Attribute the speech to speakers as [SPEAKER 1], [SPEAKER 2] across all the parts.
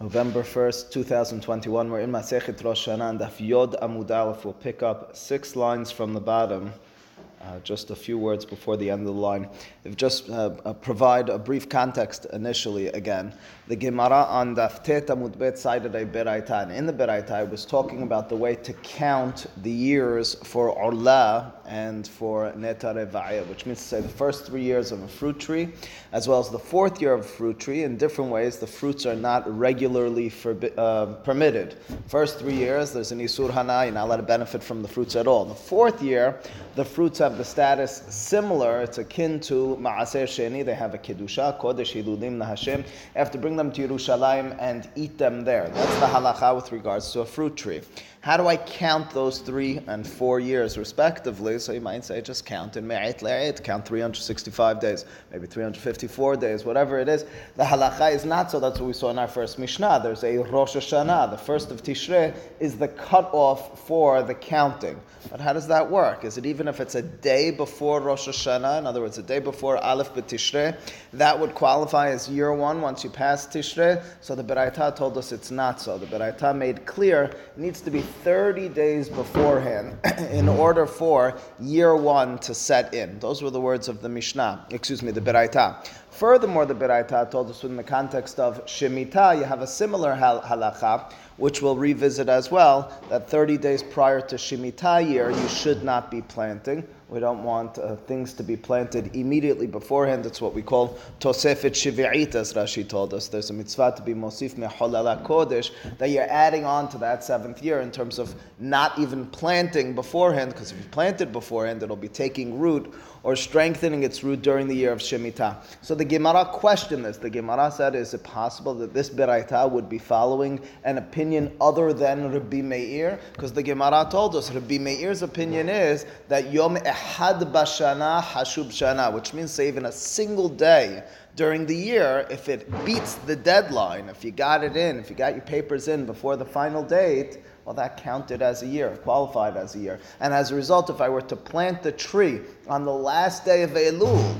[SPEAKER 1] November 1st, 2021. We're in Masechet Rosh Hashanah and Daf Yod Amud Aleph. We'll pick up six lines from the bottom uh, just a few words before the end of the line. If just uh, uh, provide a brief context initially again. The Gemara on Daf Tet Amud Bet cited a Beraita, and in the Beraita it was talking about the way to count the years for Orla and for Netarevaya, which means to say the first three years of a fruit tree, as well as the fourth year of a fruit tree. In different ways, the fruits are not regularly forbi- uh, permitted. First three years, there's an Isur Hana, you're not allowed to benefit from the fruits at all. The fourth year, the fruits have the status similar, it's akin to Ma'aser Sheni, they have a Kedusha, Kodesh Hiludim Nahashem. You have to bring them to Yerushalayim and eat them there. That's the halacha with regards to a fruit tree. How do I count those three and four years respectively? So you might say just count in Me'et Le'et, count 365 days, maybe 354 days, whatever it is. The halacha is not so. That's what we saw in our first Mishnah. There's a Rosh Hashanah. The first of Tishrei is the cutoff for the counting. But how does that work? Is it even if it's a day before Rosh Hashanah, in other words, a day before Aleph B'Tishrei, that would qualify as year one once you pass Tishrei? So the Beraita told us it's not so. The Beraita made clear it needs to be 30 days beforehand in order for year one to set in. Those were the words of the Mishnah, excuse me, the Beraita. Furthermore, the Beraita told us in the context of Shemitah, you have a similar hal- halacha, which we'll revisit as well, that 30 days prior to Shemitah year, you should not be planting. We don't want uh, things to be planted immediately beforehand. That's what we call Tosefet Shivi'it, as Rashi told us. There's a mitzvah to be Mosif Meholala Kodesh, that you're adding on to that seventh year in terms of not even planting beforehand, because if you planted beforehand, it'll be taking root or strengthening its root during the year of Shemitah. So the Gemara questioned this. The Gemara said, is it possible that this Beraita would be following an opinion other than Rabbi Meir? Because the Gemara told us Rabbi Meir's opinion is that Yom Ehad Bashana Hashub Shana, which means say even a single day during the year, if it beats the deadline, if you got it in, if you got your papers in before the final date, well, that counted as a year, qualified as a year. And as a result, if I were to plant the tree on the last day of Elul,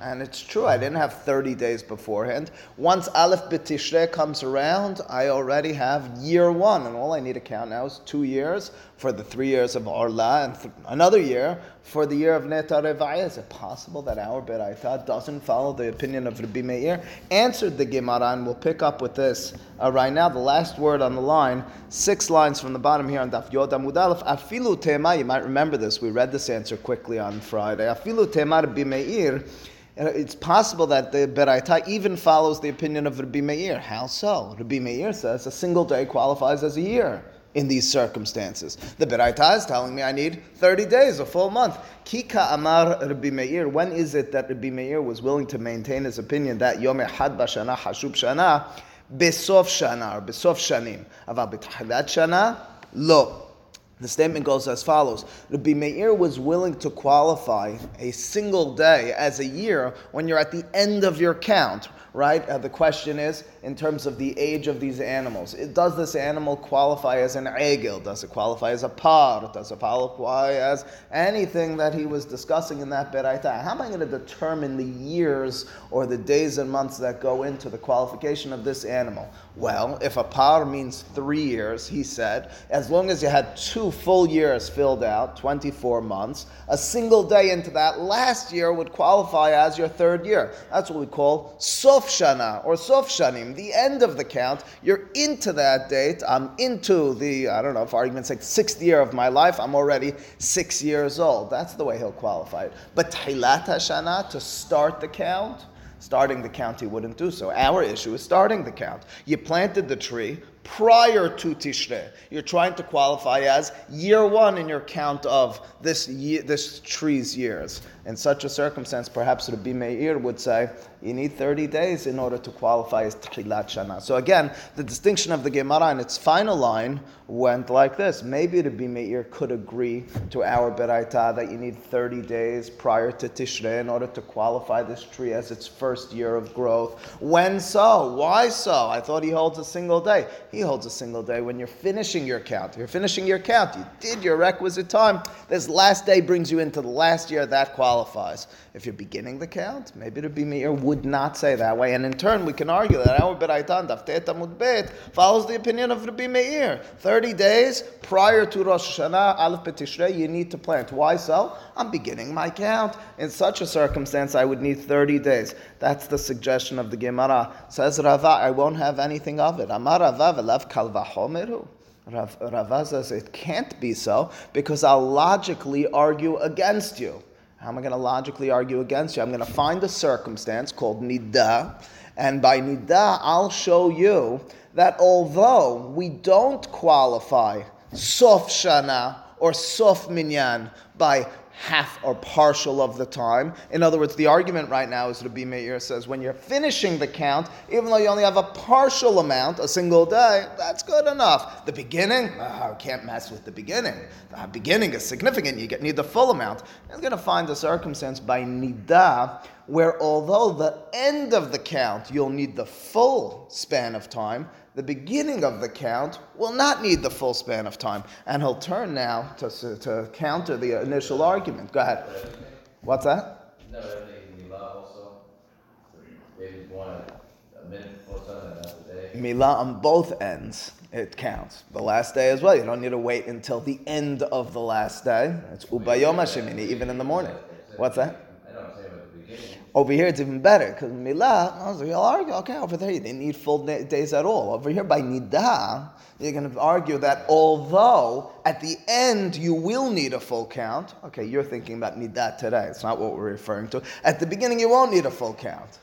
[SPEAKER 1] and it's true, I didn't have 30 days beforehand. Once Aleph B'Tishrei comes around, I already have year one, and all I need to count now is two years for the three years of Orla and th- another year for the year of Neta Revaya. Is it possible that our Beraita doesn't follow the opinion of Rabbi Meir? Answered the Gemara, and we'll pick up with this uh, right now. The last word on the line, six lines from the bottom here on Daf Yod Amud Aleph. Afilu Tema, you might remember this, we read this answer quickly on Friday. Afilu Tema Rabbi Meir. It's possible that the Beraita even follows the opinion of Rabbi Meir. How so? Rabbi Meir says a single day qualifies as a year in these circumstances. The Beraita is telling me I need 30 days, a full month. Kika Amar Rabbi Meir, when is it that Rabbi Meir was willing to maintain his opinion that Yom Echad Bashana Hashub Shana, Besof Shana, or Besof Shanim, Aval B'Tchilat Shana, Lo. The statement goes as follows Rabbi Meir was willing to qualify a single day as a year when you're at the end of your count, right? Uh, the question is, in terms of the age of these animals, it, does this animal qualify as an egel? Does it qualify as a par? Does it qualify as anything that he was discussing in that beraita? How am I going to determine the years or the days and months that go into the qualification of this animal? Well, if a par means three years, he said, as long as you had two full years filled out, 24 months, a single day into that last year would qualify as your third year. That's what we call sof shana or sof shanim, the end of the count. You're into that date. I'm into the, I don't know, for argument's sake, sixth year of my life. I'm already six years old. That's the way he'll qualify it. But Tchilat Shana, to start the count, starting the count, he wouldn't do so. Our issue is starting the count. You planted the tree prior to Tishrei. You're trying to qualify as year one in your count of this year, this tree's years. In such a circumstance, perhaps Rabbi Meir would say, you need 30 days in order to qualify as Tchilat Shana. So again, the distinction of the Gemara in its final line went like this. Maybe Rabbi Meir could agree to our Beraita that you need 30 days prior to Tishrei in order to qualify this tree as its first year of growth. When so? Why so? I thought he holds a single day. He holds a single day when you're finishing your count. You're finishing your count. You did your requisite time. This last day brings you into the last year. That qualifies. If you're beginning the count, maybe the Meir would not say that way. And in turn, we can argue that our Beraitan, Daftet Amud follows the opinion of Rabbi Meir. 30 days prior to Rosh Hashanah, Aleph Betishrei, you need to plant. Why so? I'm beginning my count. In such a circumstance, I would need 30 days. That's the suggestion of the Gemara. Says Rava, I won't have anything of it. Amar Rava v'lav kalvahomeru. Rava says it can't be so because I'll logically argue against you. How am I going to logically argue against you? I'm going to find a circumstance called nida, and by nida, I'll show you that although we don't qualify sof shana or sof minyan by half or partial of the time. In other words, the argument right now is Rabbi Meir says when you're finishing the count, even though you only have a partial amount, a single day, that's good enough. The beginning, oh, can't mess with the beginning. The beginning is significant. You get, need the full amount. He's going to find a circumstance by nida where although the end of the count you'll need the full span of time, the beginning of the count will not need the full span of time. And he'll turn now to, to counter the initial argument. Go ahead. What's that? Milah on another day. Mila on both ends, it counts. The last day as well. You don't need to wait until the end of the last day. It's ubayom hashemini, even in the morning. What's that? Over here, it's even better because milah. Was like, you'll argue. Okay, over there you didn't need full days at all. Over here by nida, you're going to argue that although at the end you will need a full count. Okay, you're thinking about nida today. It's not what we're referring to. At the beginning, you won't need a full count.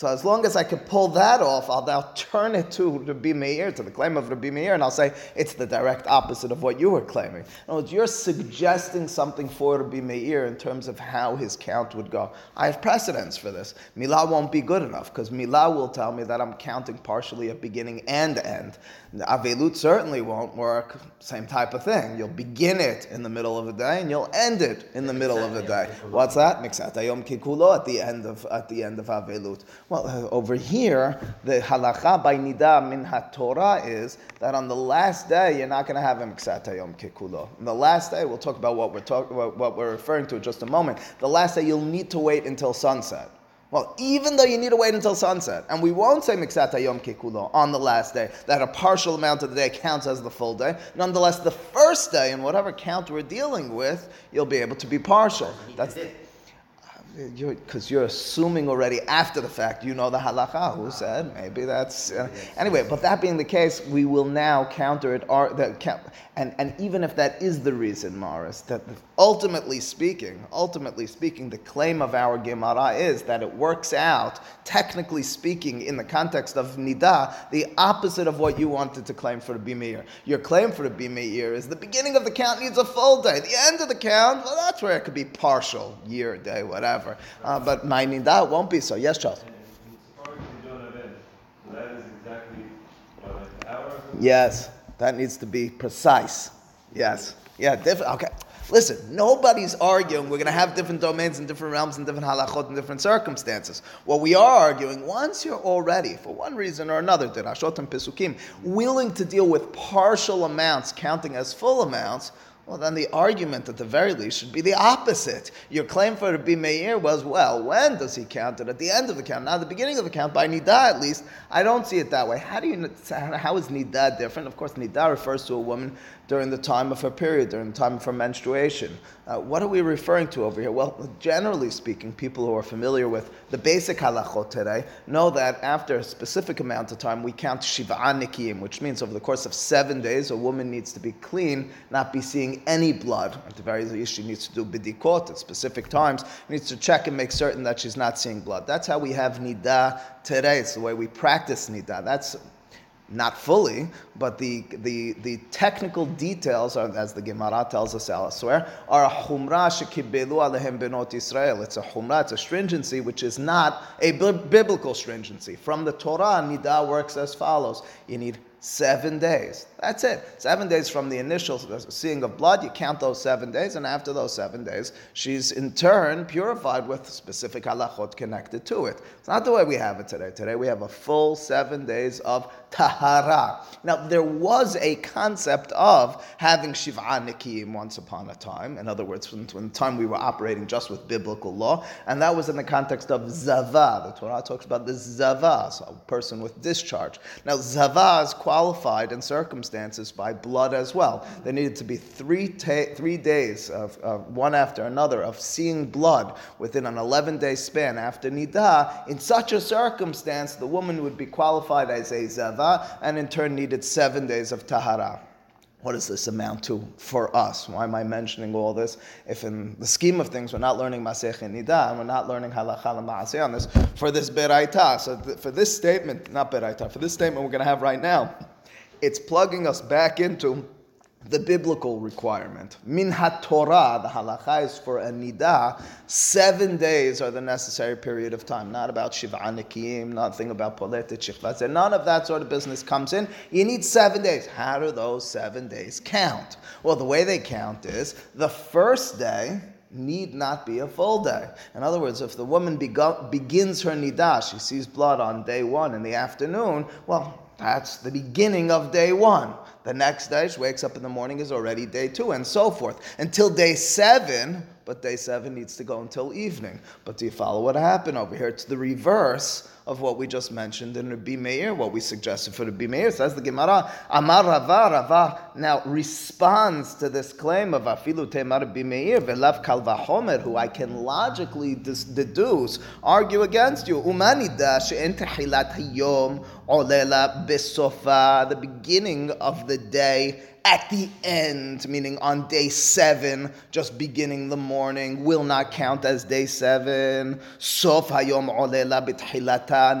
[SPEAKER 1] So as long as I can pull that off, I'll now turn it to Rabbi Meir, to the claim of Rabbi Meir, and I'll say it's the direct opposite of what you were claiming. In words, you're suggesting something for Rabbi Meir in terms of how his count would go. I have precedence for this. Milah won't be good enough because Milah will tell me that I'm counting partially at beginning and end. Avelut certainly won't work. Same type of thing. You'll begin it in the middle of the day and you'll end it in the middle of the day. What's that? Miksat Yom Kikulo at the end of at the end of Avelut. Well, uh, over here, the halacha by nida min Torah is that on the last day you're not going to have a miksat yom kikulo. On the last day, we'll talk about what we're talking what, what we're referring to in just a moment. The last day you'll need to wait until sunset. Well, even though you need to wait until sunset, and we won't say miksat yom kikulo on the last day, that a partial amount of the day counts as the full day. Nonetheless, the first day, in whatever count we're dealing with, you'll be able to be partial. That's because you're, you're, assuming already after the fact you know the halacha. Who said maybe that's uh, anyway? But that being the case, we will now counter it. Or, that, and and even if that is the reason, Morris, that ultimately speaking, ultimately speaking, the claim of our Gemara is that it works out, technically speaking, in the context of nida, the opposite of what you wanted to claim for the Bimeir. Your claim for the Bimeir is the beginning of the count needs a full day. The end of the count, well, that's where it could be partial, year, day, whatever. Uh, but my nida won't be so. Yes, Charles. Yes, that needs to be precise. Yes. Yeah, different. Okay. Listen, nobody's arguing we're going to have different domains and different realms and different halachot and different circumstances. What we are arguing, once you're already, for one reason or another, and pesukim, willing to deal with partial amounts counting as full amounts, well, then the argument at the very least should be the opposite. Your claim for Rabbi Meir was, well, when does he count it? At the end of the count, not the beginning of the count, by Nida at least. I don't see it that way. How do you, how is Nida different? Of course, Nida refers to a woman during the time of her period, during the time of her menstruation. Uh, what are we referring to over here? Well, generally speaking, people who are familiar with the basic halachot today know that after a specific amount of time, we count shiv'a nikiyim, which means over the course of seven days, a woman needs to be clean, not be seeing any blood. At the very least, she needs to do bidikot at specific times, needs to check and make certain that she's not seeing blood. That's how we have nida today. It's the way we practice nida. That's not fully, but the, the, the technical details, are, as the Gemara tells us elsewhere, are a humra shekibelu alehem benot Israel. It's a humra, it's a stringency, which is not a biblical stringency. From the Torah, nida works as follows. You need seven days. That's it. Seven days from the initial seeing of blood, you count those seven days, and after those seven days, she's in turn purified with specific halachot connected to it. It's not the way we have it today. Today we have a full seven days of tahara. Now, there was a concept of having shiva nikiyim once upon a time. In other words, when, when the time we were operating just with biblical law, and that was in the context of zava. The Torah talks about the zava, so a person with discharge. Now, zava is qualified in circumstances by blood as well. There needed to be three, ta- three days of uh, one after another of seeing blood within an 11 day span after nidah. In such a circumstance, the woman would be qualified as a zava and in turn needed seven days of tahara. What does this amount to for us? Why am I mentioning all this? If in the scheme of things we're not learning Masech Nida and we're not learning Halacha Ma'aseh on this, for this Beraita, so th- for this statement, not Beraita, for this statement we're going to have right now, it's plugging us back into the biblical requirement. Min Torah, the halacha is for a nidah, seven days are the necessary period of time. Not about shiva nikiyim, nothing about poletet shichvat. None of that sort of business comes in. You need seven days. How do those seven days count? Well, the way they count is the first day need not be a full day. In other words, if the woman begins her nidah, she sees blood on day one in the afternoon, well, that's the beginning of day one. The next day, she wakes up in the morning, is already day two, and so forth. Until day seven, but day seven needs to go until evening. But do you follow what happened over here? It's the reverse of what we just mentioned in Rabbi Meir, what we suggested for Rabbi Meir. Says the Gemara, Amar Rava, Rava now responds to this claim of Afilu Temar Rabbi Meir, Velav Kalvahomer, who I can logically deduce, argue against you. Umanida she'en tehilat hayom olela besofa, the beginning of the day at the end, meaning on day seven, just beginning the morning, will not count as day seven. Sof hayom.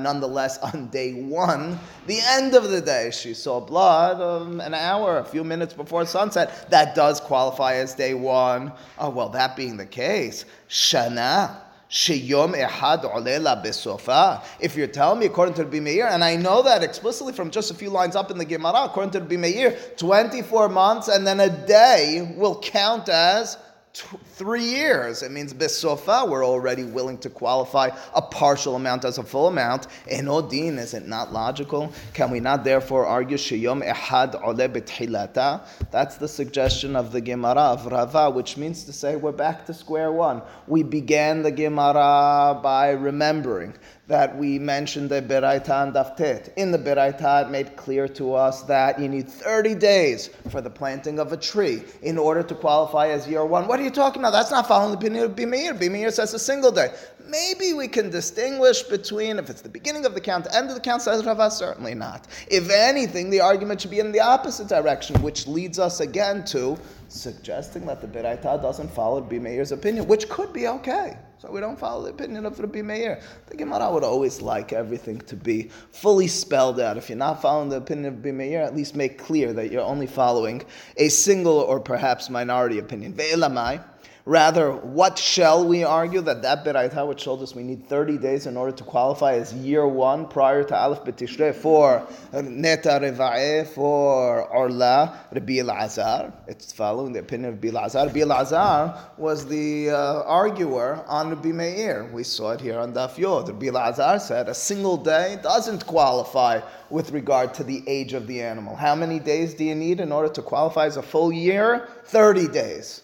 [SPEAKER 1] Nonetheless, on day one, the end of the day, she saw blood um, an hour, a few minutes before sunset. That does qualify as day one. Oh, well, that being the case, shana Sheyom Ehad Olela Besofa. If you're telling me according to Bimeir, and I know that explicitly from just a few lines up in the Gemara, according to Bimeir, 24 months and then a day will count as three years. It means besofa, we're already willing to qualify a partial amount as a full amount. Enodin, is it not logical? Can we not therefore argue sheyom ehad ole bethilata? That's the suggestion of the Gemara of Rava, which means to say we're back to square one. We began the Gemara by remembering that we mentioned the Beraita and Daftet. In the Beraita, it made clear to us that you need 30 days for the planting of a tree in order to qualify as year one. What are you talking about? That's not following the opinion of Bimeir. Bimeir says a single day. Maybe we can distinguish between if it's the beginning of the count, end of the count, says Rava, certainly not. If anything, the argument should be in the opposite direction, which leads us again to suggesting that the Beraita doesn't follow Bimeir's opinion, which could be okay. So we don't follow the opinion of Rabbi Meir. The Gemara would always like everything to be fully spelled out. If you're not following the opinion of Rabbi Meir, at least make clear that you're only following a single or perhaps minority opinion. Ve'elamai. Rather, what shall we argue that that beraita which told us we need 30 days in order to qualify as year one prior to Aleph B'Tishrei for Neta Reva'eh, for Orla, Rabbi Elazar. It's following the opinion of Rabbi Elazar. Rabbi Elazar was the uh, arguer on Rabbi Meir. We saw it here on Daf Yod. Rabbi Elazar said a single day doesn't qualify with regard to the age of the animal. How many days do you need in order to qualify as a full year? 30 days.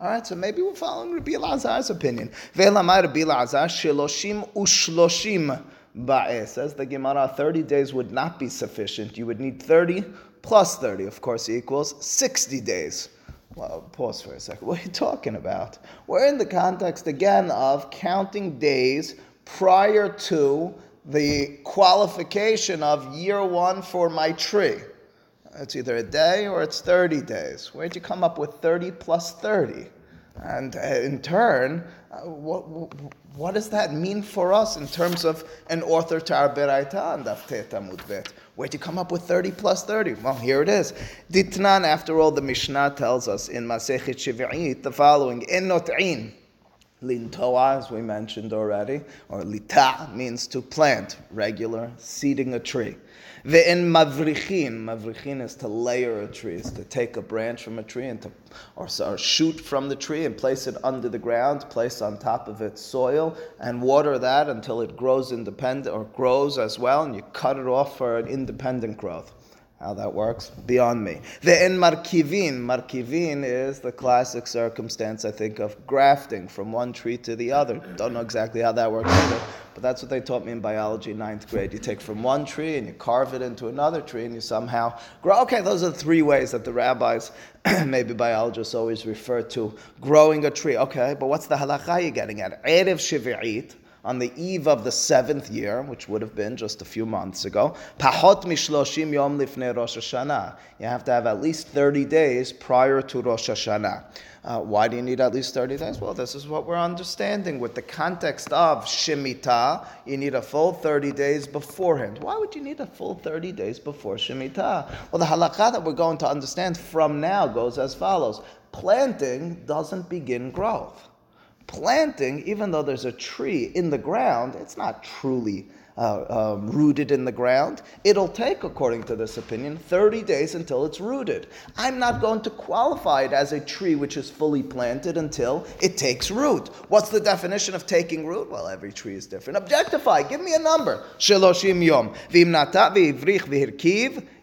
[SPEAKER 1] All right, so maybe we're following Rabbi Elazar's opinion. Ve'lamai Rabbi Elazar sheloshim ushloshim ba'eh. Says the Gemara, 30 days would not be sufficient. You would need 30 plus 30, of course, equals 60 days. Well, pause for a second. What are you talking about? We're in the context again of counting days prior to the qualification of year one for my tree. It's either a day or it's 30 days. Where'd you come up with 30 plus 30? And uh, in turn, uh, what, what does that mean for us in terms of an author to our Beraita and Amud Bet? Where'd you come up with 30 plus 30? Well, here it is. Ditnan, after all, the Mishnah tells us in Masechet Shiv'it the following, In not'in, Lintoa, as we mentioned already, or lita means to plant, regular seeding a tree. Ve'in mavrichin, mavrichin is to layer a tree, is to take a branch from a tree and to, or, or shoot from the tree and place it under the ground, place on top of it soil, and water that until it grows independent or grows as well, and you cut it off for an independent growth. How that works, beyond me. The in markivin, markivin is the classic circumstance, I think, of grafting from one tree to the other. Don't know exactly how that works either, but that's what they taught me in biology, ninth grade. You take from one tree and you carve it into another tree, and you somehow grow. Okay, those are three ways that the rabbis, maybe biologists, always refer to growing a tree. Okay, but what's the halacha you're getting at? Erev shivi'it on the eve of the seventh year, which would have been just a few months ago. Pahot mishloshim yom lifnei Rosh Hashanah. You have to have at least 30 days prior to Rosh Hashanah. Uh, why do you need at least 30 days? Well, this is what we're understanding with the context of Shemitah. You need a full 30 days beforehand. Why would you need a full 30 days before Shemitah? Well, the halakha that we're going to understand from now goes as follows Planting doesn't begin growth planting, even though there's a tree in the ground, it's not truly uh, um, rooted in the ground. It'll take, according to this opinion, 30 days until it's rooted. I'm not going to qualify it as a tree which is fully planted until it takes root. What's the definition of taking root? Well, every tree is different. Objectify, give me a number.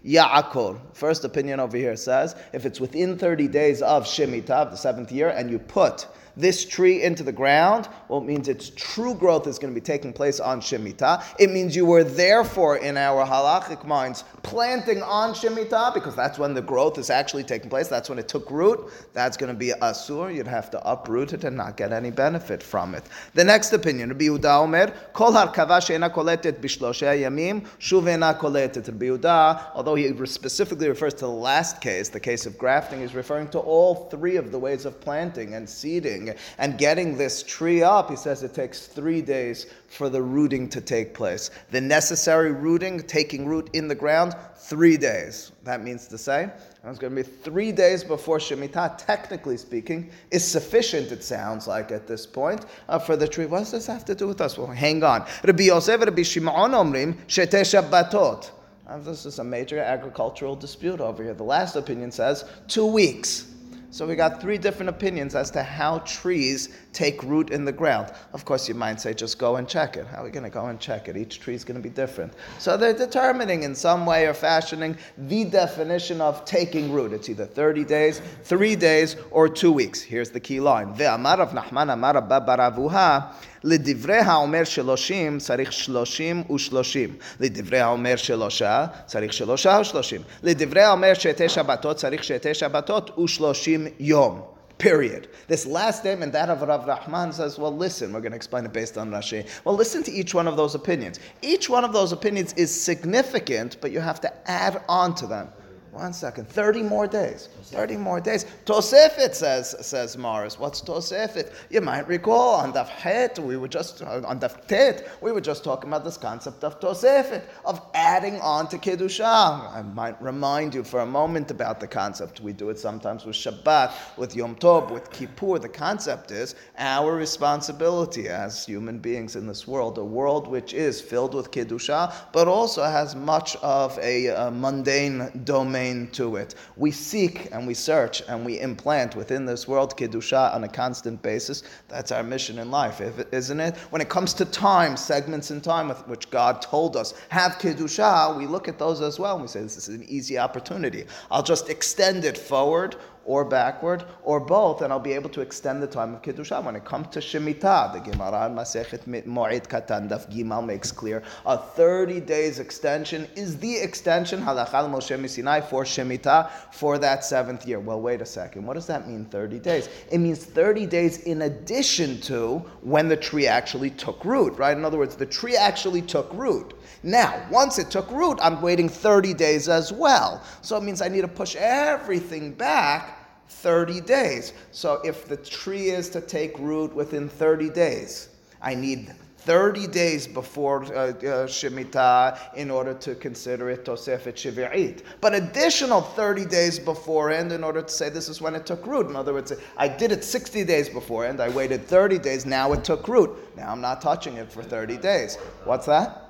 [SPEAKER 1] Ya'akol. First opinion over here says if it's within 30 days of Shemitah, the seventh year, and you put this tree into the ground, well, it means its true growth is going to be taking place on Shemitah. It means you were therefore, in our halachic minds, planting on Shemitah because that's when the growth is actually taking place. That's when it took root. That's going to be asur. You'd have to uproot it and not get any benefit from it. The next opinion, Rabbi Yehuda Omer, Kol harkava she'ena koletet bishloshe yamim, shuv koletet. Rabbi although he specifically refers to the last case, the case of grafting, he's referring to all three of the ways of planting and seeding and getting this tree up, he says it takes three days for the rooting to take place. The necessary rooting, taking root in the ground, three days. That means to say, it's going to be three days before Shemitah, technically speaking, is sufficient, it sounds like at this point, uh, for the tree. What does this have to do with us? Well, hang on. Rabbi Yosef, Rabbi Shimon Omrim, Shete Shabbatot. Uh, this is a major agricultural dispute over here. The last opinion says two weeks. So we got three different opinions as to how trees take root in the ground. Of course, you might say, just go and check it. How are we going to go and check it? Each tree is going to be different. So they're determining in some way or fashioning the definition of taking root. It's either 30 days, three days, or two weeks. Here's the key line. לדברי האומר שלושים צריך שלושים ושלושים. לדברי האומר שלושה צריך שלושה ושלושים. לדברי האומר שתי שבתות צריך שתי שבתות ושלושים יום. Period. This last statement, that of Rav Nahman, says, well, listen, we're going to explain it based on Rashi. Well, listen to each one of those opinions. Each one of those opinions is significant, but you have to add on to them. One second. 30 more days. 30 more days. Tosefet says, says Morris. What's Tosefet? You might recall on Daf Het, we were just, uh, on Daf Tet, we were just talking about this concept of Tosefet, of adding on to Kedusha. I might remind you for a moment about the concept. We do it sometimes with Shabbat, with Yom Tov, with Kippur. The concept is our responsibility as human beings in this world, a world which is filled with Kedusha, but also has much of a, a mundane domain to it. We seek and we search and we implant within this world Kedusha on a constant basis. That's our mission in life, isn't it? When it comes to time, segments in time with which God told us, have Kedusha, we look at those as well and we say, this is an easy opportunity. I'll just extend it forward or backward, or both, and I'll be able to extend the time of Kiddushah. When it comes to Shemitah, the Gemara in Masechet Moed Katan Daf Gimal makes clear a 30 days extension is the extension Halachal Moshe Sinai for Shemitah for that seventh year. Well, wait a second. What does that mean, 30 days? It means 30 days in addition to when the tree actually took root, right? In other words, the tree actually took root. Now, once it took root, I'm waiting 30 days as well. So it means I need to push everything back 30 days. So if the tree is to take root within 30 days, I need 30 days before uh, uh, Shemitah in order to consider it Tosefet Shivi'it. But additional 30 days beforehand in order to say this is when it took root. In other words, I did it 60 days beforehand, I waited 30 days, now it took root. Now I'm not touching it for 30 days. What's that?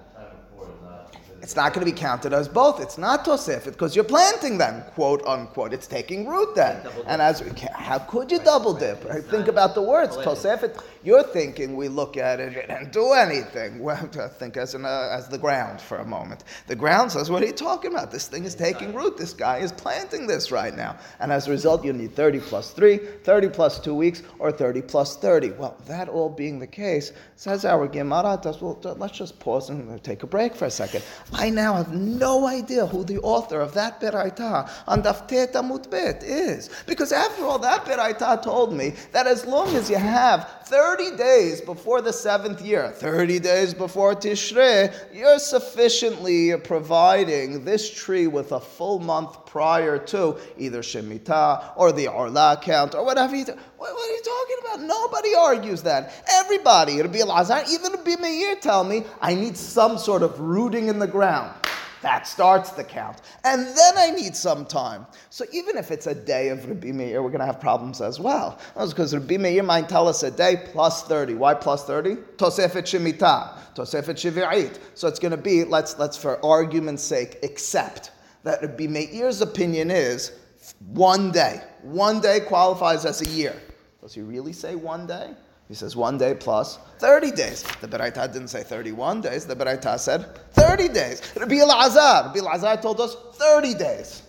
[SPEAKER 1] It's not going to be counted as both. It's not tosefet because you're planting them, quote unquote. It's taking root then. And as we, how could you double dip? Think about the words tosefet. You're thinking we look at it and do anything. Well, I think as, an, uh, as the ground for a moment. The ground says, what are you talking about? This thing is taking root. This guy is planting this right now. And as a result, you need 30 plus 3, 30 plus 2 weeks, or 30 plus 30. Well, that all being the case, says our Gemara, well, let's just pause and take a break for a second. I now have no idea who the author of that Beraita on Daftet Mutbet is. Because after all, that Beraita told me that as long as you have 30 days before the seventh year, 30 days before Tishrei, you're sufficiently providing this tree with a full month prior to either Shemitah or the Orla count or whatever you do. What, what, are you talking about? Nobody argues that. Everybody, it'll be Lazar, even a Meir tell me, I need some sort of rooting in the ground. That starts the count. And then I need some time. So even if it's a day of Rabbi Meir, we're going to have problems as well. That's because Rabbi Meir might tell us a day plus 30. Why plus 30? Tosefet Shemitah, Tosefet Shivi'it. So it's going to be, let's, let's for argument's sake, accept that Rabbi Meir's opinion is one day. One day qualifies as a year. Does he really say one day? He says one day plus 30 days. The Beraita didn't say 31 days. The Beraita said 30 days. Rabbi Elazar, Rabbi Elazar told us 30 days.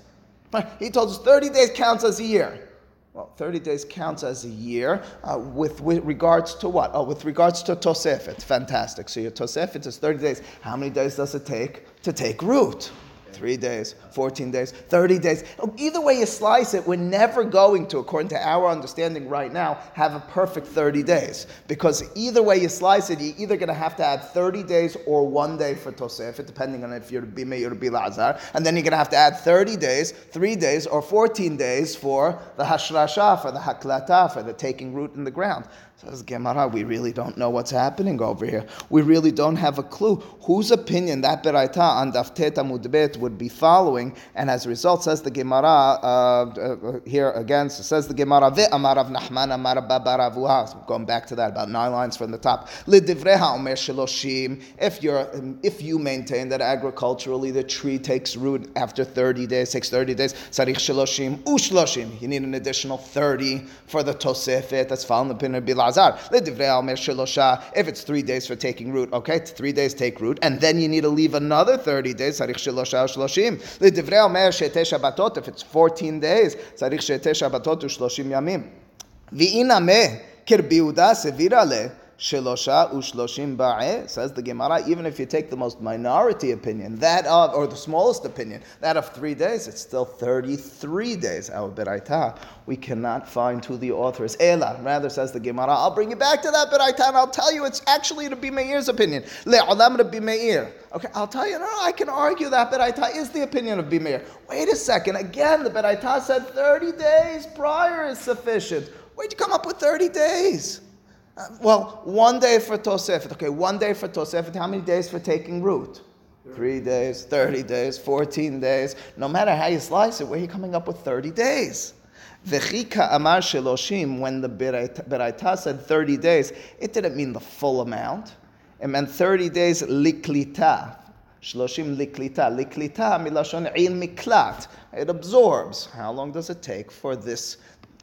[SPEAKER 1] He told us 30 days counts as a year. Well, 30 days counts as a year uh, with, with regards to what? Oh, with regards to Tosefet. Fantastic. So your Tosefet is 30 days. How many days does it take to take root? Three days, 14 days, 30 days. Either way you slice it, we're never going to, according to our understanding right now, have a perfect 30 days. Because either way you slice it, you're either going to have to add 30 days or one day for Tosefet, depending on if you're Bime or Bilazar. And then you're going to have to add 30 days, three days, or 14 days for the Hashrasha, for the Haklata, for the taking root in the ground. Says Gemara, we really don't know what's happening over here. We really don't have a clue whose opinion that Beraita on Dafteta Mudbet would be following, and as a result, says the Gemara uh, uh, here again, so says the Gemara, Ve Amarav Nahman Amar Babaravuha. Going back to that, about nine lines from the top. Omer. If you're, if you maintain that agriculturally the tree takes root after 30 days, takes 30 days, Sarich Sheloshim Ushloshim. You need an additional 30 for the Tosefet. That's found in the opinion of if it's three days for taking root, okay, three days take root, and then you need to leave another 30 days, if it's 14 days, צריך שתי שבתות ושלושים ימים. והנה כרביעודה סבירה לה Shelosha ushloshim ba'eh, says the Gemara, even if you take the most minority opinion, that of, or the smallest opinion, that of three days, it's still 33 days. Our beraita, we cannot find who the author is. Ela, rather says the Gemara, I'll bring you back to that beraita and I'll tell you it's actually Rabbi Meir's opinion. Le'olam Rabbi Meir. Okay, I'll tell you, no, I can argue that beraita is the opinion of Rabbi Meir. Wait a second, again, the beraita said 30 days prior is sufficient. Where'd you come up with 30 days? Well, one day for Tosefet. Okay, one day for Tosefet. How many days for taking root? Three days, 30 days, 14 days. No matter how you slice it, where are you coming up with 30 days? Vechika amar sheloshim, when the Beraita said 30 days, it didn't mean the full amount. It meant 30 days liklita. Shloshim liklita. Liklita milashon il miklat. It absorbs. How long does it take for this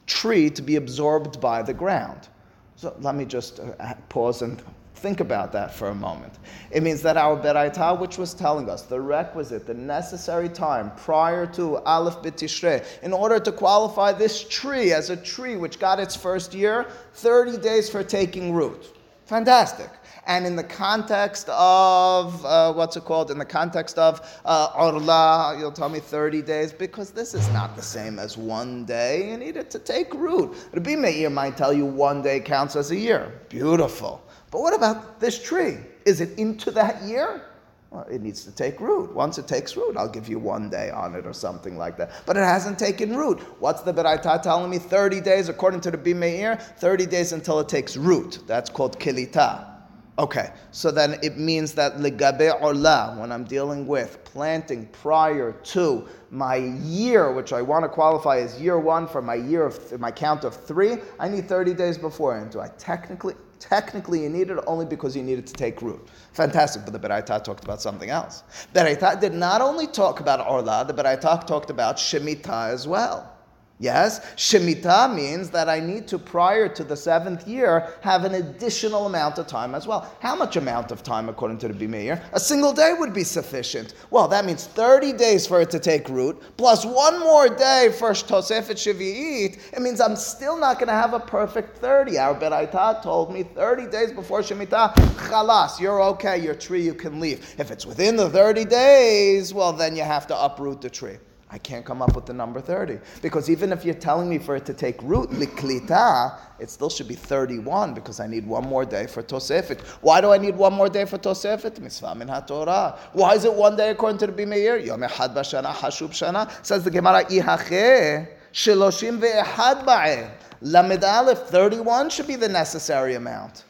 [SPEAKER 1] tree to be absorbed by the ground? So let me just uh, pause and think about that for a moment. It means that our Beraita, which was telling us the requisite, the necessary time prior to Aleph B'Tishrei, in order to qualify this tree as a tree which got its first year, 30 days for taking root. Fantastic. And in the context of, uh, what's it called? In the context of uh, Orla, you'll tell me 30 days, because this is not the same as one day. You need it to take root. Rabbi Meir might tell you one day counts as a year. Beautiful. But what about this tree? Is it into that year? Well, it needs to take root. Once it takes root, I'll give you one day on it or something like that. But it hasn't taken root. What's the Beraita telling me? 30 days, according to the Bimeir, 30 days until it takes root. That's called kilita. Okay, so then it means that legabe ola, when I'm dealing with planting prior to my year, which I want to qualify as year one for my year of my count of three, I need 30 days before. And do I technically, technically you need it only because you need it to take root? Fantastic, but the Beraita talked about something else. Beraita did not only talk about Orla, the Beraita talked about Shemitah as well. Yes, Shemitah means that I need to, prior to the seventh year, have an additional amount of time as well. How much amount of time, according to the Bimeir? A single day would be sufficient. Well, that means 30 days for it to take root, plus one more day for Tosefet Shavi'it. It means I'm still not going to have a perfect 30. Our Beraita told me 30 days before Shemitah, chalas, you're okay, your tree, you can leave. If it's within the 30 days, well, then you have to uproot the tree. I can't come up with the number 30. Because even if you're telling me for it to take root, liklita, it still should be 31 because I need one more day for Tosefet. Why do I need one more day for Tosefet? Mitzvah min HaTorah. Why is it one day according to the Bimeir? Yom Echad Bashana, Hashub Shana. Says the Gemara, Ihache, Shiloshim Ve'ehad Ba'eh. Lamed Aleph, 31 should be the necessary amount.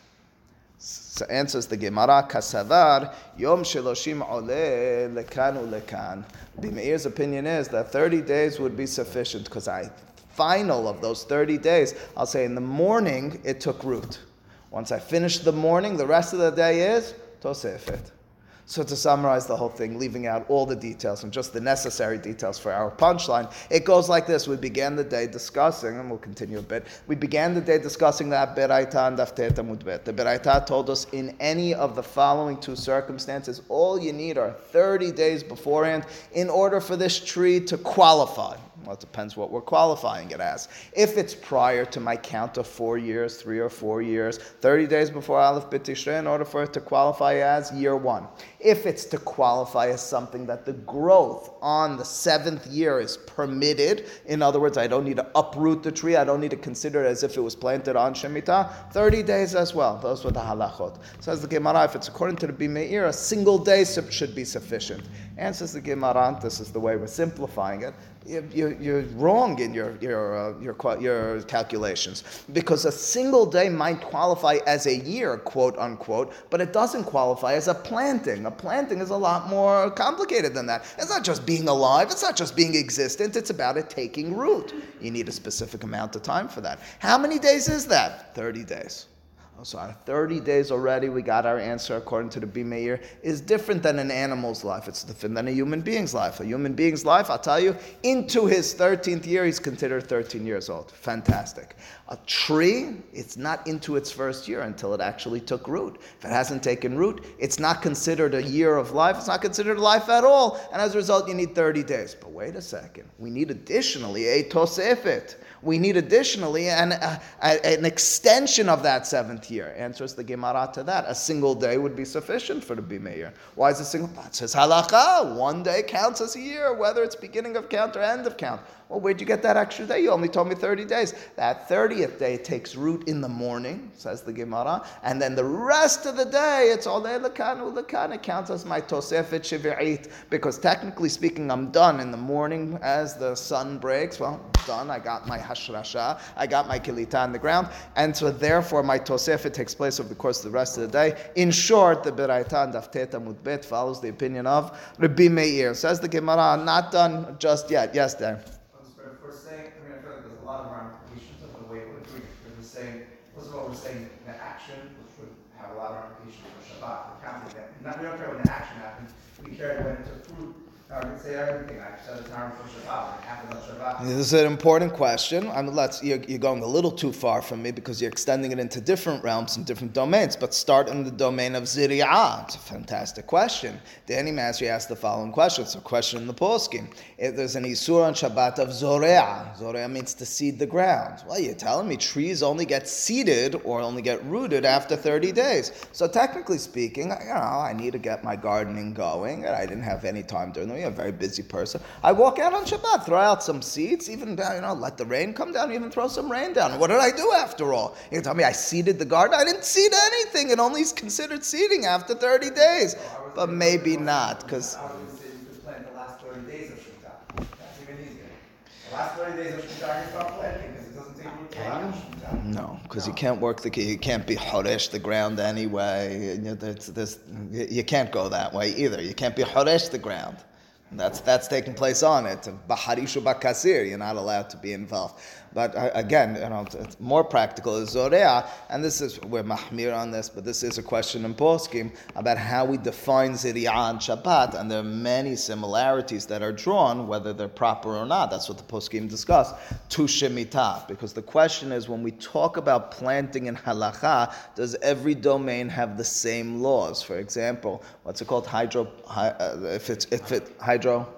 [SPEAKER 1] So answers the Gemara, Kasavar, Yom Shiloshim Ole, Lekan Ulekan. Bimeir's opinion is that 30 days would be sufficient because I final of those 30 days, I'll say in the morning it took root. Once I finish the morning, the rest of the day is Tosefet. So to summarize the whole thing, leaving out all the details and just the necessary details for our punchline, it goes like this. We began the day discussing, and we'll continue a bit. We began the day discussing that Beraita and Dafteta Mudbet. The Beraita told us in any of the following two circumstances, all you need are 30 days beforehand in order for this tree to qualify. Well, it depends what we're qualifying it as. If it's prior to my count of four years, three or four years, 30 days before Aleph B'Tishrei, in order for it to qualify as year one. If it's to qualify as something that the growth on the seventh year is permitted, in other words, I don't need to uproot the tree, I don't need to consider it as if it was planted on Shemitah, 30 days as well. Those were the halachot. Says the Gemara, if it's according to the Bimeir, a single day should be sufficient. Answers the Gemara, this is the way we're simplifying it you're, you're wrong in your, your, uh, your, your calculations because a single day might qualify as a year, quote unquote, but it doesn't qualify as a planting. A planting is a lot more complicated than that. It's not just being alive, it's not just being existent, it's about it taking root. You need a specific amount of time for that. How many days is that? 30 days. So our 30 days already, we got our answer according to the Bimeir, is different than an animal's life. It's different than a human being's life. A human being's life, I'll tell you, into his 13th year, he's considered 13 years old. Fantastic. A tree, it's not into its first year until it actually took root. If it hasn't taken root, it's not considered a year of life. It's not considered life at all. And as a result, you need 30 days. But wait a second. We need additionally a tosefet we need additionally an, an extension of that seventh year. Answers the Gemara to that. A single day would be sufficient for the Bimeir. Why is a single? That says halacha. One day counts as a year, whether it's beginning of count or end of count. Well, where'd you get that extra day? You only told me 30 days. That 30th day takes root in the morning, says the Gemara, and then the rest of the day, it's all lekan. It counts as my tosefet shivi'it, because technically speaking, I'm done in the morning as the sun breaks. Well, done. I got my hashrasha, I got my kilita on the ground, and so therefore my tosefet takes place over the course of the rest of the day. In short, the Beraita and Dafteta Mudbet follows the opinion of Rabbi Meir. Says the Gemara, not done just yet. Yes, there.
[SPEAKER 2] Not, we don't care when the action happened. We care when it took
[SPEAKER 1] This is an important question. I mean, let's, you're, you're, going a little too far from me because you're extending it into different realms and different domains. But start in the domain of Ziriyah. It's a fantastic question. Danny Masri asked the following question. It's a question in the poskim. If there's an Isur on Shabbat of Zoreah, Zoreah means to seed the ground. Well, you're telling me trees only get seeded or only get rooted after 30 days. So technically speaking, you know, I need to get my gardening going, I didn't have any time during the week a very busy person. I walk out on Shabbat, throw out some seeds, even you know, let the rain come down, even throw some rain down. What did I do after all? You tell me I seeded the garden? I didn't seed anything. It only is considered seeding after 30 days. But maybe not, because.
[SPEAKER 2] plant the last 30 days of That's even easier. The last 30 days of you because it doesn't take Can you?
[SPEAKER 1] No, because you can't work the you can't be horesh the ground anyway. You, know, there's- there's- you can't go that way either. You can't be horesh the ground. That's that's taking place on it. Baharishu bakasir, you're not allowed to be involved. But again, you know, it's- more practical is zorea, and this is we're mahmir on this, but this is a question in poskim about how we define ziriya on Shabbat, and there are many similarities that are drawn, whether they're proper or not. That's what the poskim discuss to shemitah, because the question is when we talk about planting in halacha, does every domain have the same laws? For example, what's it called? Hydro, hy, uh, if it's if it hydro.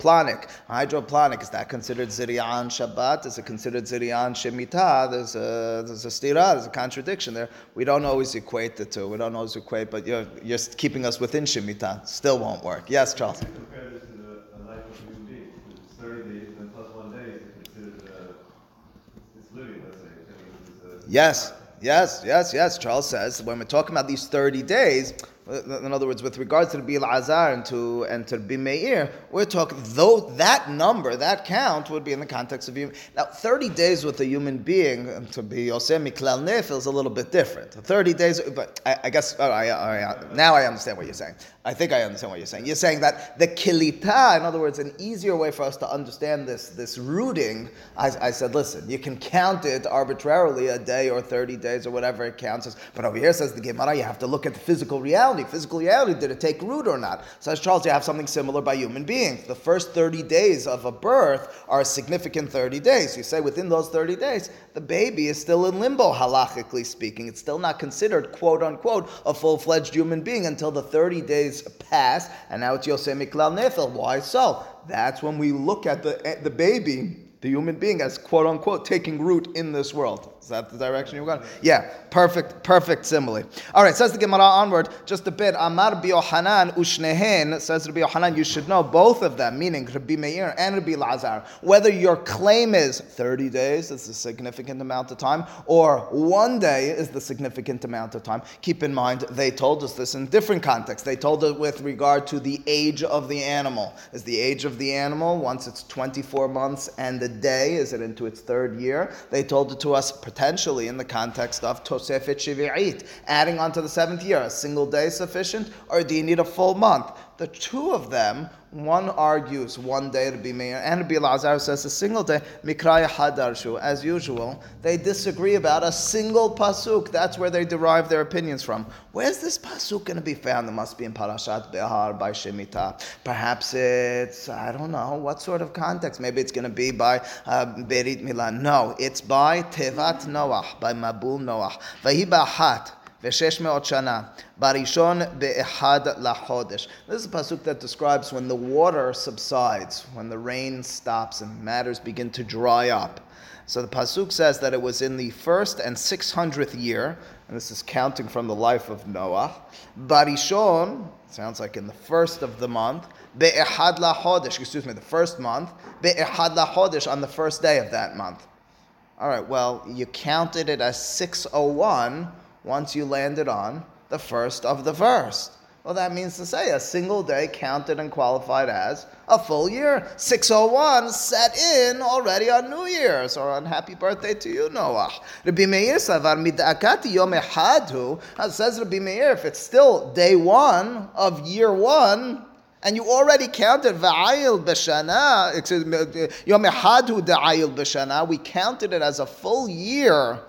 [SPEAKER 1] Planic, hydroponic, is that considered ziriyan Shabbat? Is it considered ziriyan Shemitah? There's a, there's a stira, there's a contradiction there. We don't always equate the two. We don't always equate, but you're, you're keeping us within Shemitah. Still won't work. Yes, Charles?
[SPEAKER 3] Compare this to the, life of a human being. Thirty days, then plus one day is considered, uh, it's living, let's say. I mean, it's, uh,
[SPEAKER 1] Yes, yes, yes, yes. Charles says when we're talking about these 30 days, in other words, with regards to the Bil Azar and to and to Bi Meir, we're talking though that number, that count would be in the context of human. Now, 30 days with a human being and to be Yosem Miklal is a little bit different. 30 days, but I, I guess oh, all right, all right, now I understand what you're saying. I think I understand what you're saying. You're saying that the kilita, in other words, an easier way for us to understand this this rooting. I, I said, listen, you can count it arbitrarily a day or 30 days or whatever it counts as. But over here says the Gemara, you have to look at the physical reality. Physical reality, did it take root or not? Says Charles, you have something similar by human beings. The first 30 days of a birth are a significant 30 days. You say within those 30 days, the baby is still in limbo, halachically speaking. It's still not considered, quote unquote, a full fledged human being until the 30 days pass, and now it's Yosef Miklal Nefel. Why so? That's when we look at the, the baby, the human being, as quote unquote taking root in this world. Is that the direction you're going? Yeah, perfect, perfect simile. All right, says the Gemara onward, just a bit. Amar Biohanan Ushnehen, says Rabbi Yohanan, you should know both of them, meaning Rabbi Meir and Rabbi Lazar. Whether your claim is 30 days, is a significant amount of time, or one day is the significant amount of time. Keep in mind, they told us this in different contexts. They told it with regard to the age of the animal. Is the age of the animal, once it's 24 months and a day, is it into its third year? They told it to us potentially in the context of Tosefet Shivi'it, adding on to the seventh year. A single day sufficient, or do you need a full month? The two of them, one argues one day to be Meir, and Rabbi Lazar says a single day, Mikraya Hadarshu. As usual, they disagree about a single pasuk. That's where they derive their opinions from. Where's this pasuk going to be found? It must be in Parashat Behar by Shemitah. Perhaps it's, I don't know, what sort of context? Maybe it's going to be by uh, Berit Milah. No, it's by Tevat Noach, by Mabul Noach. Vahi Ba'hat. ושש מאות שנה, בראשון באחד לחודש. This is a pasuk that describes when the water subsides, when the rain stops and matters begin to dry up. So the pasuk says that it was in the first and six hundredth year, and this is counting from the life of Noah. Barishon sounds like in the first of the month. Be'ehad lachodesh, excuse me, the first month. Be'ehad lachodesh on the first day of that month. All right, well, you counted it as 601 once you landed on the first of the first. Well, that means to say a single day counted and qualified as a full year. 601 set in already on New Year's or on happy birthday to you, Noah. Rabbi Meir savar mid'akati. Says Rabbi Meir, if it's still day one of year one, and you already counted va'ayil b'shana, excuse me, yom echadu da'ayil b'shana, we counted it as a full year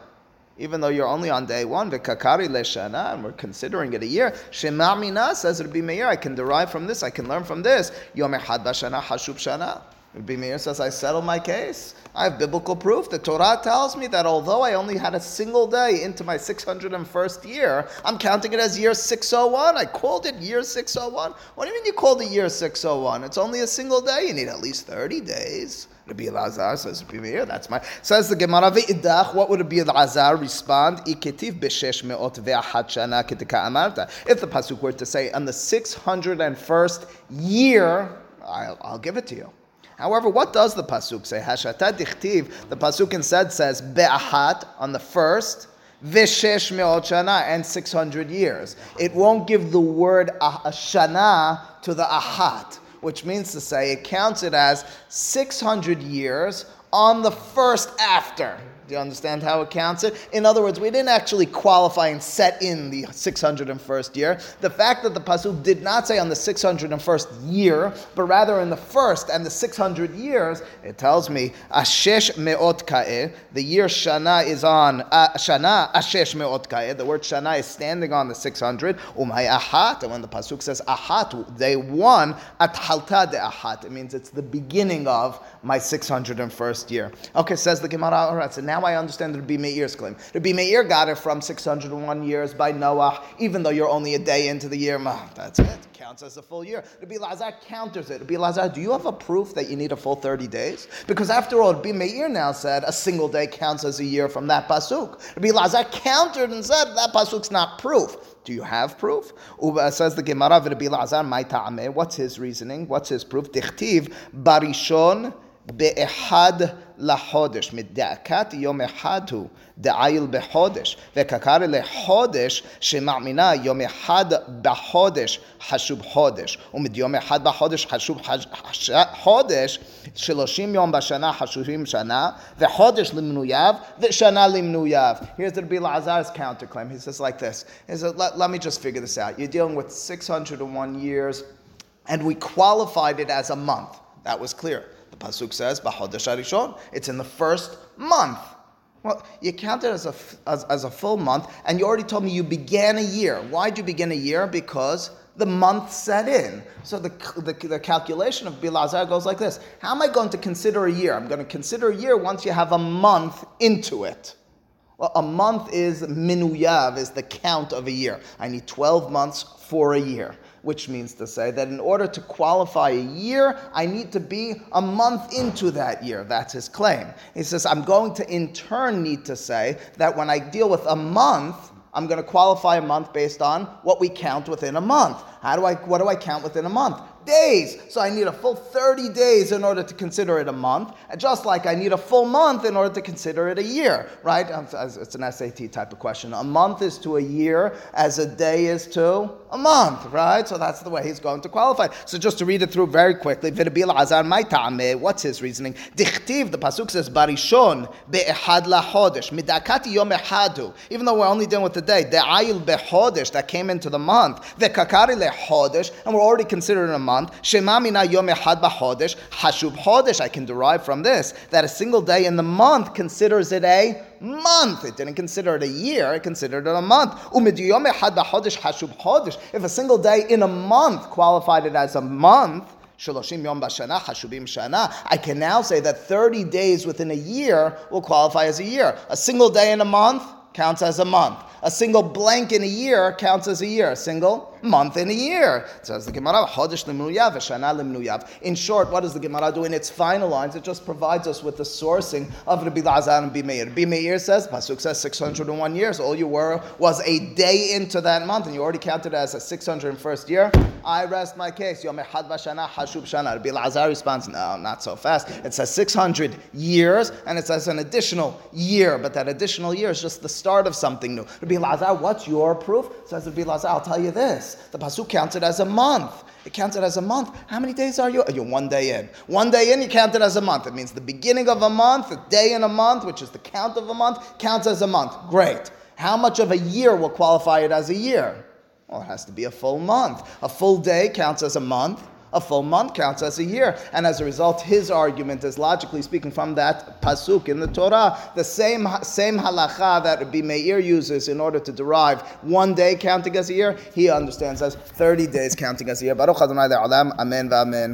[SPEAKER 1] even though you're only on day one, v'kakari leshana, and we're considering it a year. Shema mina says Rabbi Meir, I can derive from this, I can learn from this. Yom echad b'shana hashub shana. Rabbi Meir says, I settle my case. I have biblical proof. The Torah tells me that although I only had a single day into my 601st year, I'm counting it as year 601. I called it year 601. What do you mean you called it year 601? It's only a single day. You need at least 30 days. Rabbi Elazar says, Rabbi Meir, that's my. Says the Gemara, Ve'idach, what would Rabbi Elazar respond? Iketiv b'shesh me'ot ve'achat shana ketika amarta. If the Pasuk were to say, on the 601st year, I'll, I'll give it to you. However, what does the pasuk say? Hashata dichtiv. The pasuk instead says be'ahat on the first, v'shesh me'ot shana and six hundred years. It won't give the word shana to the ahat, which means to say it counts it as six hundred years on the first after. Do you understand how it counts it? In other words, we didn't actually qualify and set in the 601st year. The fact that the pasuk did not say on the 601st year, but rather in the first and the 600 years, it tells me ashesh meot ka'eh. The year shana is on uh, shana ashesh meot ka'eh. The word shana is standing on the 600. Umay ahat, and when the pasuk says ahat, they won, at halta de ahat. It means it's the beginning of my 601st year. Okay, says the Gemara. All right, so now I understand Rabbi Meir's claim. Rabbi Meir got it from 601 years by Noah, even though you're only a day into the year. That's it. Counts as a full year. Rabbi Lazar counters it. Rabbi Lazar, do you have a proof that you need a full 30 days? Because after all, Rabbi Meir now said a single day counts as a year from that pasuk. Rabbi Lazar countered and said that pasuk's not proof. Do you have proof? Uba says the Gemara Rabbi Lazar, my ta'ameh. What's his reasoning? What's his proof? Dichtiv barishon באחד לחודש, מדעקת יום אחד הוא דעיל בחודש, וכקרא לחודש שמאמינה יום אחד בחודש חשוב חודש, ומדיום אחד בחודש חשוב חודש, שלושים יום בשנה חשובים שנה, וחודש למנוייו, ושנה למנוייו. Here's the Rabbi Lazar's counterclaim. He says like this. He says, let, let me just figure this out. You're dealing with 601 years, and we qualified it as a month. That was clear. Pasuk says, "B'chodesh harishon." It's in the first month. Well, you count it as a, as, as, a full month, and you already told me you began a year. Why'd you begin a year? Because the month set in. So the, the, the calculation of Bilazar goes like this How am I going to consider a year? I'm going to consider a year once you have a month into it. Well, a month is minuyav, is the count of a year. I need 12 months for a year which means to say that in order to qualify a year, I need to be a month into that year. That's his claim. He says, I'm going to in turn need to say that when I deal with a month, I'm going to qualify a month based on what we count within a month. How do I, what do I count within a month? days. So I need a full 30 days in order to consider it a month, just like I need a full month in order to consider it a year, right? It's an SAT type of question. A month is to a year as a day is to a month, right? So that's the way he's going to qualify. So just to read it through very quickly, what's his reasoning? Dichtiv, the pasuk says, barishon be'ehad lachodesh, midakati yom ehadu. Even though we're only dealing with the day, the de'ayil bechodesh, that came into the month, the ve'kakari lechodesh, and we're already considering a month month. Shema mina yom echad b'chodesh, hashub chodesh. I can derive from this that a single day in the month considers it a month. It didn't consider it a year, it considered it a month. If a single day in a month qualified it as a month, I can now say that 30 days within a year will qualify as a year. A single day in a month counts as a month. A single blank in a year counts as a year. A single month in a year. Says the Gemara, Chodesh lemnuyav, Shana lemnuyav. In short, what does the Gemara do in its final lines? It just provides us with the sourcing of Rabbi Lazar and Bimeir. Bimeir says, Pasuk says 601 years. All you were was a day into that month, and you already counted it as a 601st year. I rest my case. Yom Echad Bashana Hashub Shana. Rabbi Lazar responds, No, not so fast. It says 600 years, and it says an additional year, but that additional year is just the start of something new. Rabbi Lazar, what's your proof? Says Rabbi Lazar, I'll tell you The pasuk counts it as a month. It counts it as a month. How many days are you? Oh, you're one day in. One day in, you count it as a month. It means the beginning of a month, a day in a month, which is the count of a month, counts as a month. Great. How much of a year will qualify it as a year? Well, it has to be a full month. A full day counts as a month a full month counts as a year. And as a result, his argument is logically speaking from that pasuk in the Torah, the same, same halacha that Rabbi Meir uses in order to derive one day counting as a year, he understands as 30 days counting as a year. Baruch Adonai Amen v'amen.